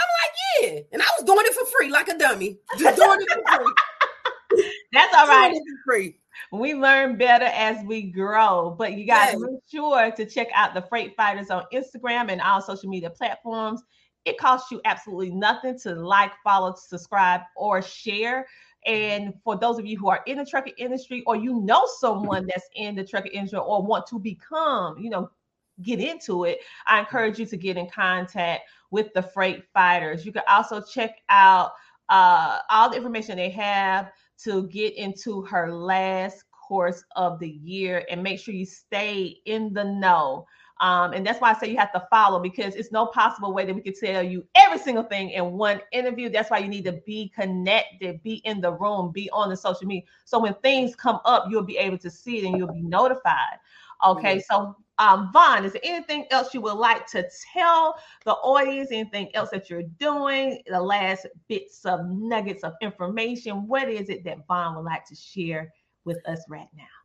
I'm like, yeah. And I was doing it for free, like a dummy. Just doing it for free. That's all right. free. We learn better as we grow, but you guys yes. make sure to check out the Freight Fighters on Instagram and all social media platforms. It costs you absolutely nothing to like, follow, subscribe, or share. And for those of you who are in the trucking industry, or you know someone that's in the trucking industry, or want to become, you know, get into it, I encourage you to get in contact with the freight fighters. You can also check out uh, all the information they have to get into her last course of the year and make sure you stay in the know Um, and that's why I say you have to follow because it's no possible way that we could tell you every single thing in one interview. That's why you need to be connected, be in the room, be on the social media. So when things come up, you'll be able to see it and you'll be notified. Okay, mm-hmm. so um, Vaughn, is there anything else you would like to tell the audience? Anything else that you're doing? The last bits of nuggets of information. What is it that Vaughn would like to share with us right now?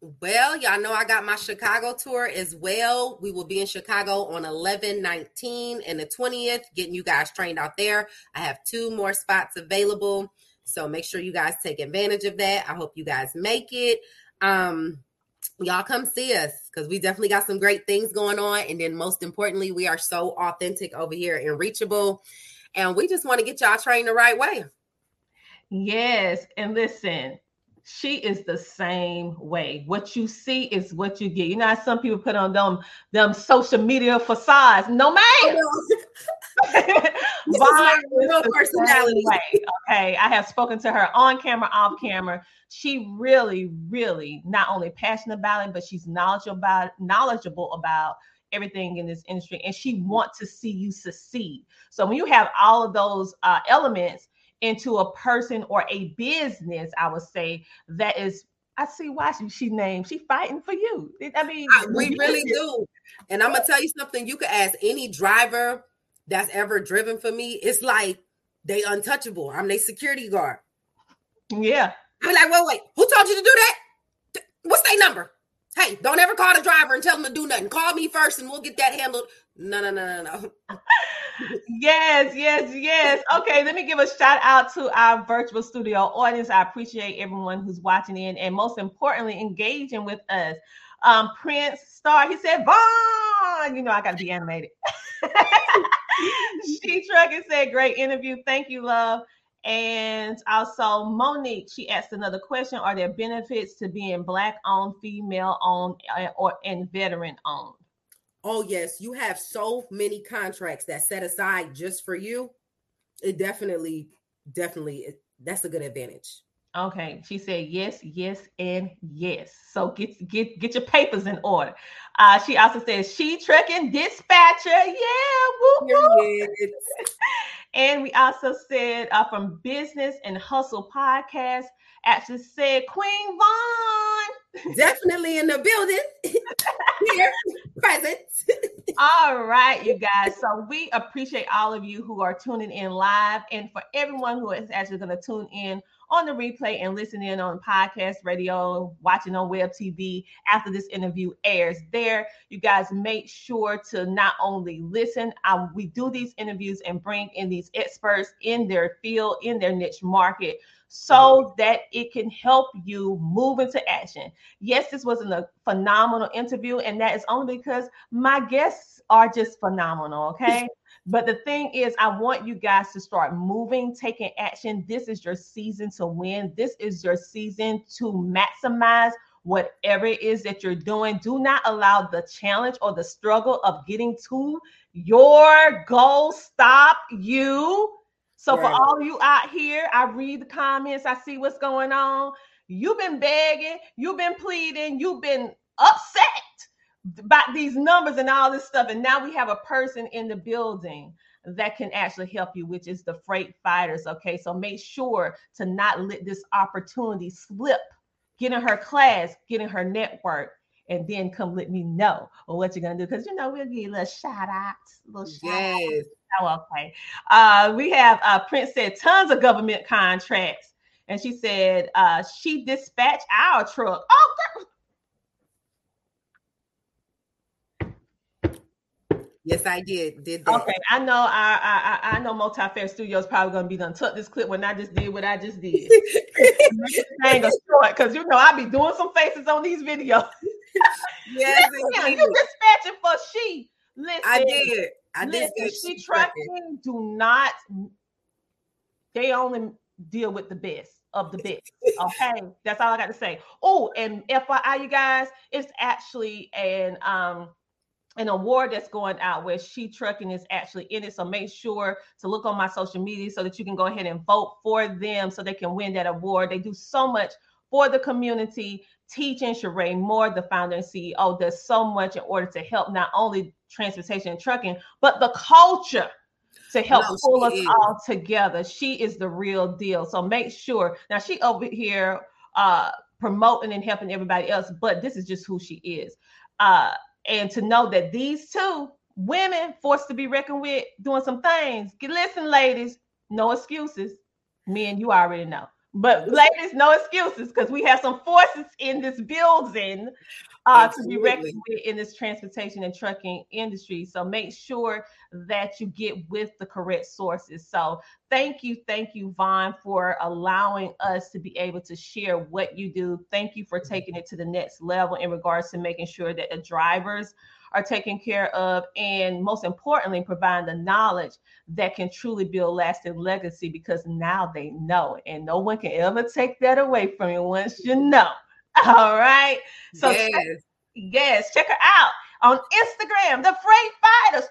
Well, y'all know I got my Chicago tour as well. We will be in Chicago on 11, 19, and the 20th, getting you guys trained out there. I have two more spots available. So make sure you guys take advantage of that. I hope you guys make it. Um, y'all come see us because we definitely got some great things going on. And then most importantly, we are so authentic over here and reachable. And we just want to get y'all trained the right way. Yes. And listen, she is the same way. What you see is what you get. You know, some people put on them them social media facades. No man. real personality. Okay, I have spoken to her on camera, off camera. She really, really not only passionate about it, but she's knowledgeable about knowledgeable about everything in this industry, and she wants to see you succeed. So when you have all of those uh, elements into a person or a business, I would say that is. I see why she, she named. She fighting for you. I mean, I, we really do. And I'm gonna tell you something. You could ask any driver that's ever driven for me. It's like they untouchable. I'm their security guard. Yeah. I'm like, wait, wait, who told you to do that? What's their number? Hey, don't ever call the driver and tell them to do nothing. Call me first and we'll get that handled. No, no, no, no, no. yes, yes, yes. Okay, let me give a shout out to our virtual studio audience. I appreciate everyone who's watching in and most importantly, engaging with us. Um, Prince Star, he said, Vaughn, you know, I got to be animated. She Trucking said, great interview. Thank you, love. And also, Monique, she asked another question Are there benefits to being Black owned, female owned, uh, or and veteran owned? Oh, yes. You have so many contracts that set aside just for you. It definitely, definitely, that's a good advantage. Okay, she said yes, yes, and yes. So get get get your papers in order. Uh, she also says she trucking dispatcher. Yeah, woo, woo. and we also said uh, from Business and Hustle podcast actually said Queen Vaughn. Definitely in the building. Here, present. all right, you guys. So we appreciate all of you who are tuning in live, and for everyone who is actually going to tune in on the replay and listen in on podcast, radio, watching on web TV after this interview airs. There, you guys make sure to not only listen. Um, we do these interviews and bring in these experts in their field, in their niche market so that it can help you move into action. Yes, this was a phenomenal interview, and that is only because my guests are just phenomenal. Okay. but the thing is, I want you guys to start moving, taking action. This is your season to win. This is your season to maximize whatever it is that you're doing. Do not allow the challenge or the struggle of getting to your goal stop you so right. for all you out here, I read the comments, I see what's going on. You've been begging, you've been pleading, you've been upset about these numbers and all this stuff. And now we have a person in the building that can actually help you, which is the freight fighters. Okay. So make sure to not let this opportunity slip. Get in her class, get in her network, and then come let me know what you're gonna do. Because you know, we'll give you a little shout outs, little shout yes. Oh, okay. Uh, we have uh, Prince said tons of government contracts, and she said uh, she dispatched our truck. Oh, girl. Yes, I did. Did that. Okay, I know. I I I know. Multi Fair Studios probably gonna be done. Tuck this clip when I just did what I just did. because you know I be doing some faces on these videos. yes, you dispatching for she. Listen, I did. I did. Listen, she trucking. Do not. They only deal with the best of the best. Okay, that's all I got to say. Oh, and FYI, you guys, it's actually an um an award that's going out where she trucking is actually in it so make sure to look on my social media so that you can go ahead and vote for them so they can win that award they do so much for the community teaching. Sheree Moore, the founder and CEO, does so much in order to help not only transportation and trucking, but the culture to help no, pull us is. all together. She is the real deal. So make sure now she over here uh promoting and helping everybody else, but this is just who she is. Uh and to know that these two women forced to be reckoned with doing some things. Listen, ladies, no excuses. Men, you already know. But ladies, no excuses because we have some forces in this building uh, to be reckoned with in this transportation and trucking industry. So make sure that you get with the correct sources. So thank you, thank you, Vaughn, for allowing us to be able to share what you do. Thank you for taking it to the next level in regards to making sure that the drivers are taken care of, and most importantly, providing the knowledge that can truly build lasting legacy because now they know, and no one can ever take that away from you once you know. All right. So yes, check, yes, check her out on Instagram, the Freight Fighters.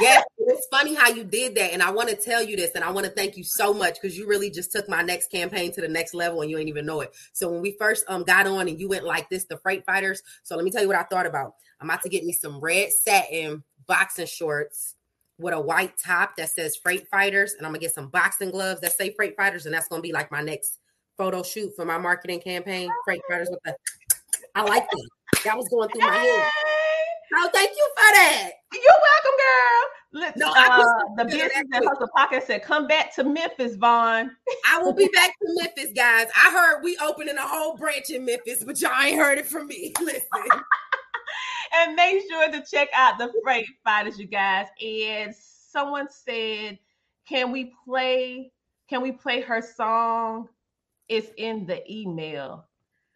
Yes, it's funny how you did that. And I want to tell you this, and I want to thank you so much because you really just took my next campaign to the next level and you ain't even know it. So when we first um got on and you went like this, the freight fighters. So let me tell you what I thought about. I'm about to get me some red satin boxing shorts with a white top that says freight fighters, and I'm gonna get some boxing gloves that say freight fighters, and that's gonna be like my next photo shoot for my marketing campaign. Freight fighters with the I like that. That was going through my head. Oh, thank you for that. You're welcome, girl. Look, no, uh, the business and hustle pocket said, "Come back to Memphis, Vaughn." I will be back to Memphis, guys. I heard we opening a whole branch in Memphis, but y'all ain't heard it from me. Listen. and make sure to check out the Freight Fighters, you guys. And someone said, "Can we play? Can we play her song?" It's in the email.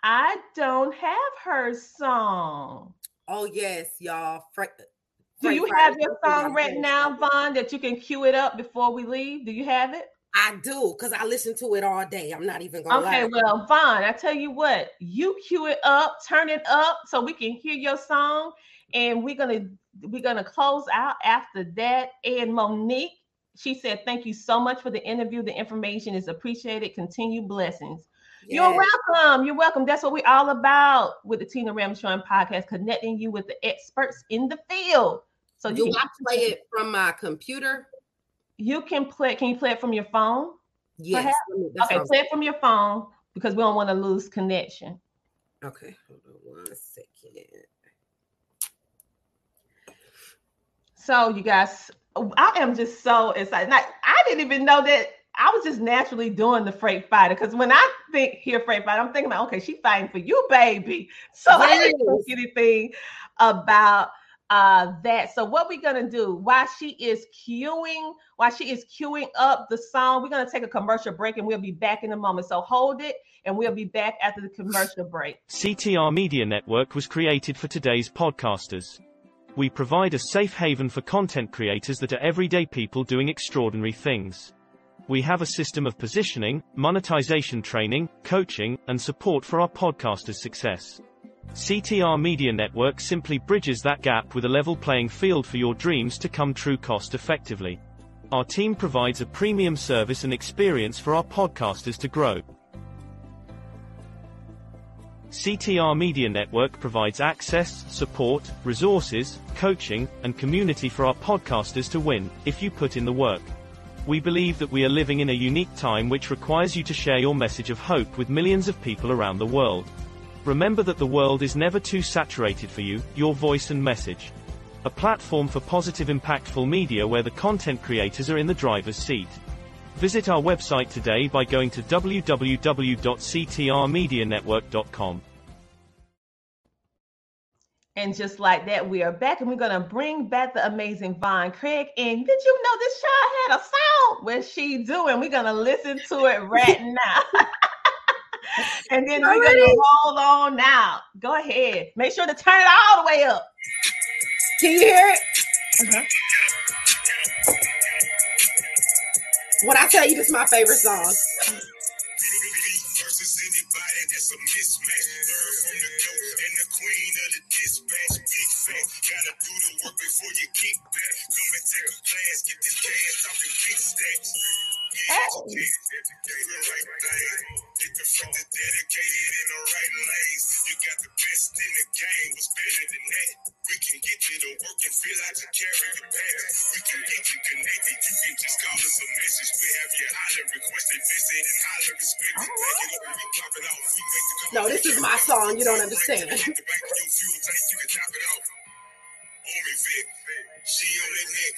I don't have her song. Oh yes, y'all. Freight, uh, Do you have your song right now, Vaughn, that you can cue it up before we leave? Do you have it? I do because I listen to it all day. I'm not even gonna okay, lie. well, Vaughn, I tell you what, you cue it up, turn it up so we can hear your song, and we're gonna we're gonna close out after that. And Monique, she said, Thank you so much for the interview. The information is appreciated. Continue blessings. Yes. You're welcome. You're welcome. That's what we're all about with the Tina Ramshawn podcast, connecting you with the experts in the field. So do I play it from my computer? You can play. Can you play it from your phone? Yes. Okay, play it from your phone because we don't want to lose connection. Okay, hold on one second. So you guys, I am just so excited. I, I didn't even know that I was just naturally doing the freight fighter because when I think hear freight fighter, I'm thinking about okay, she's fighting for you, baby. So yes. I didn't think anything about uh that. So what we're gonna do while she is queuing, while she is queuing up the song, we're gonna take a commercial break and we'll be back in a moment. So hold it and we'll be back after the commercial break. CTR Media Network was created for today's podcasters. We provide a safe haven for content creators that are everyday people doing extraordinary things. We have a system of positioning, monetization training, coaching, and support for our podcasters' success. CTR Media Network simply bridges that gap with a level playing field for your dreams to come true cost effectively. Our team provides a premium service and experience for our podcasters to grow. CTR Media Network provides access, support, resources, coaching, and community for our podcasters to win, if you put in the work. We believe that we are living in a unique time which requires you to share your message of hope with millions of people around the world. Remember that the world is never too saturated for you, your voice and message. A platform for positive impactful media where the content creators are in the driver's seat. Visit our website today by going to www.ctrmedianetwork.com. And just like that, we are back and we're going to bring back the amazing Vaughn Craig. And did you know this child had a song? What's she doing? We're going to listen to it right now. and then we're going to roll on now. Go ahead. Make sure to turn it all the way up. Can you hear it? Uh-huh. When I tell you this is my favorite song. Dispatch big facts, gotta do the work before you kick back. Come and take a class, get this cash talking big stacks. You got the best in the game. What's better than that? We can get you and feel like you carry the bag. We can get you connected. You can just call us a message. We have your requested visit and. No, this is my song. You don't understand. Your she on the neck.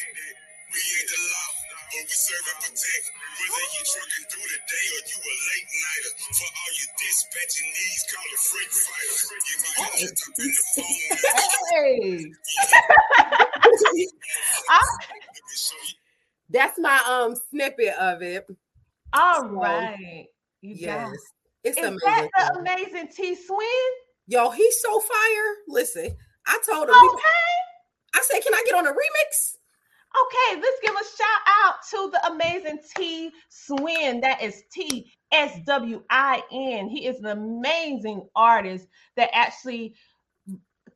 We ain't the law, but we serve and protect. Whether you trucking through the day or you a late nighter, for all your dispatching needs, call a freight fighter. You might have to the phone. Hey. I- Let me show you. That's my um snippet of it. all right. You Yes. guys. It's Is amazing. that the amazing T Swin? Yo, he's so fire. Listen, I told him, Okay. I said, can I get on a remix? Okay, let's give a shout out to the amazing T Swin. That is T S W I N. He is an amazing artist that actually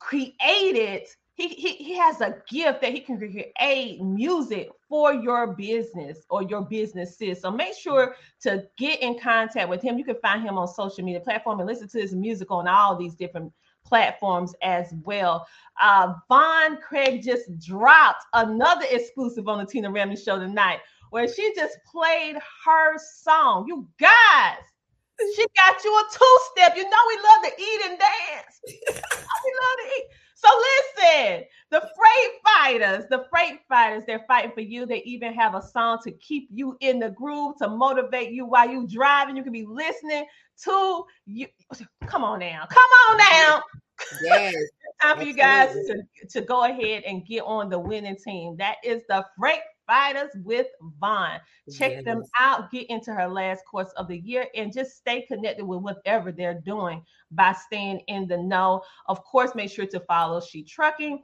created. He, he, he has a gift that he can create music for your business or your businesses. So make sure to get in contact with him. You can find him on social media platform and listen to his music on all these different platforms as well. Uh, Vaughn Craig just dropped another exclusive on the Tina Ramsey show tonight where she just played her song. You guys, she got you a two step. You know, we love to eat and dance. we love to eat. So listen, the freight fighters, the freight fighters, they're fighting for you. They even have a song to keep you in the groove, to motivate you while you driving. You can be listening to you. Come on now. Come on now Yes. time for you guys to, to go ahead and get on the winning team. That is the Freight Fighters with Vaughn. Check them out, get into her last course of the year, and just stay connected with whatever they're doing by staying in the know. Of course, make sure to follow She Trucking.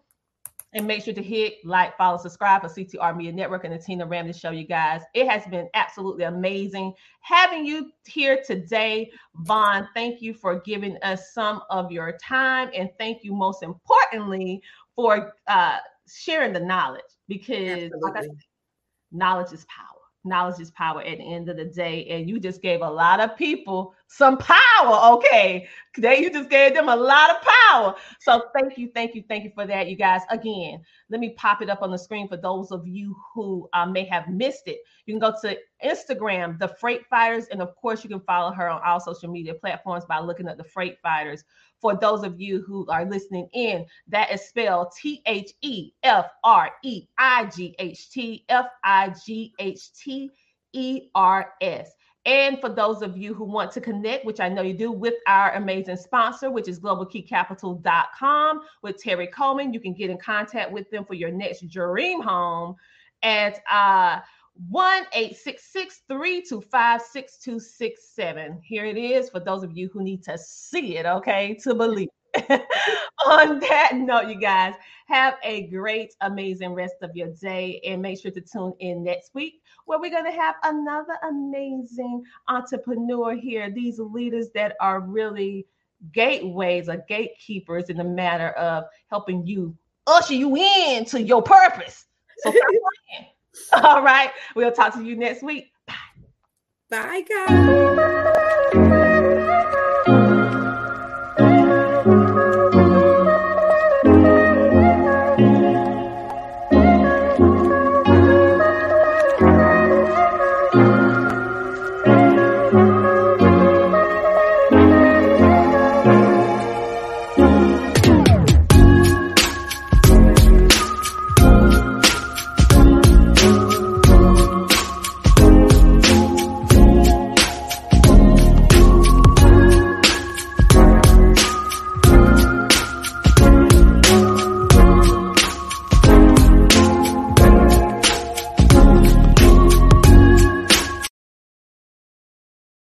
And make sure to hit like, follow, subscribe for CTR Media Network and the Tina Ramsey Show, you guys. It has been absolutely amazing having you here today. Vaughn, thank you for giving us some of your time. And thank you, most importantly, for uh, sharing the knowledge because, like I said, knowledge is power. Knowledge is power at the end of the day. And you just gave a lot of people some power. Okay. They, you just gave them a lot of power. So thank you, thank you, thank you for that, you guys. Again, let me pop it up on the screen for those of you who uh, may have missed it. You can go to Instagram, the Freight Fighters, and of course, you can follow her on all social media platforms by looking at the Freight Fighters. For those of you who are listening in, that is spelled T H E F R E I G H T F I G H T E R S. And for those of you who want to connect, which I know you do, with our amazing sponsor, which is globalkeycapital.com with Terry Coleman, you can get in contact with them for your next dream home at uh, 1 325 6267. Here it is for those of you who need to see it, okay, to believe. On that note, you guys, have a great, amazing rest of your day and make sure to tune in next week where we're going to have another amazing entrepreneur here. These leaders that are really gateways or gatekeepers in the matter of helping you usher you in to your purpose. So, stop playing. all right, we'll talk to you next week. Bye, Bye, guys.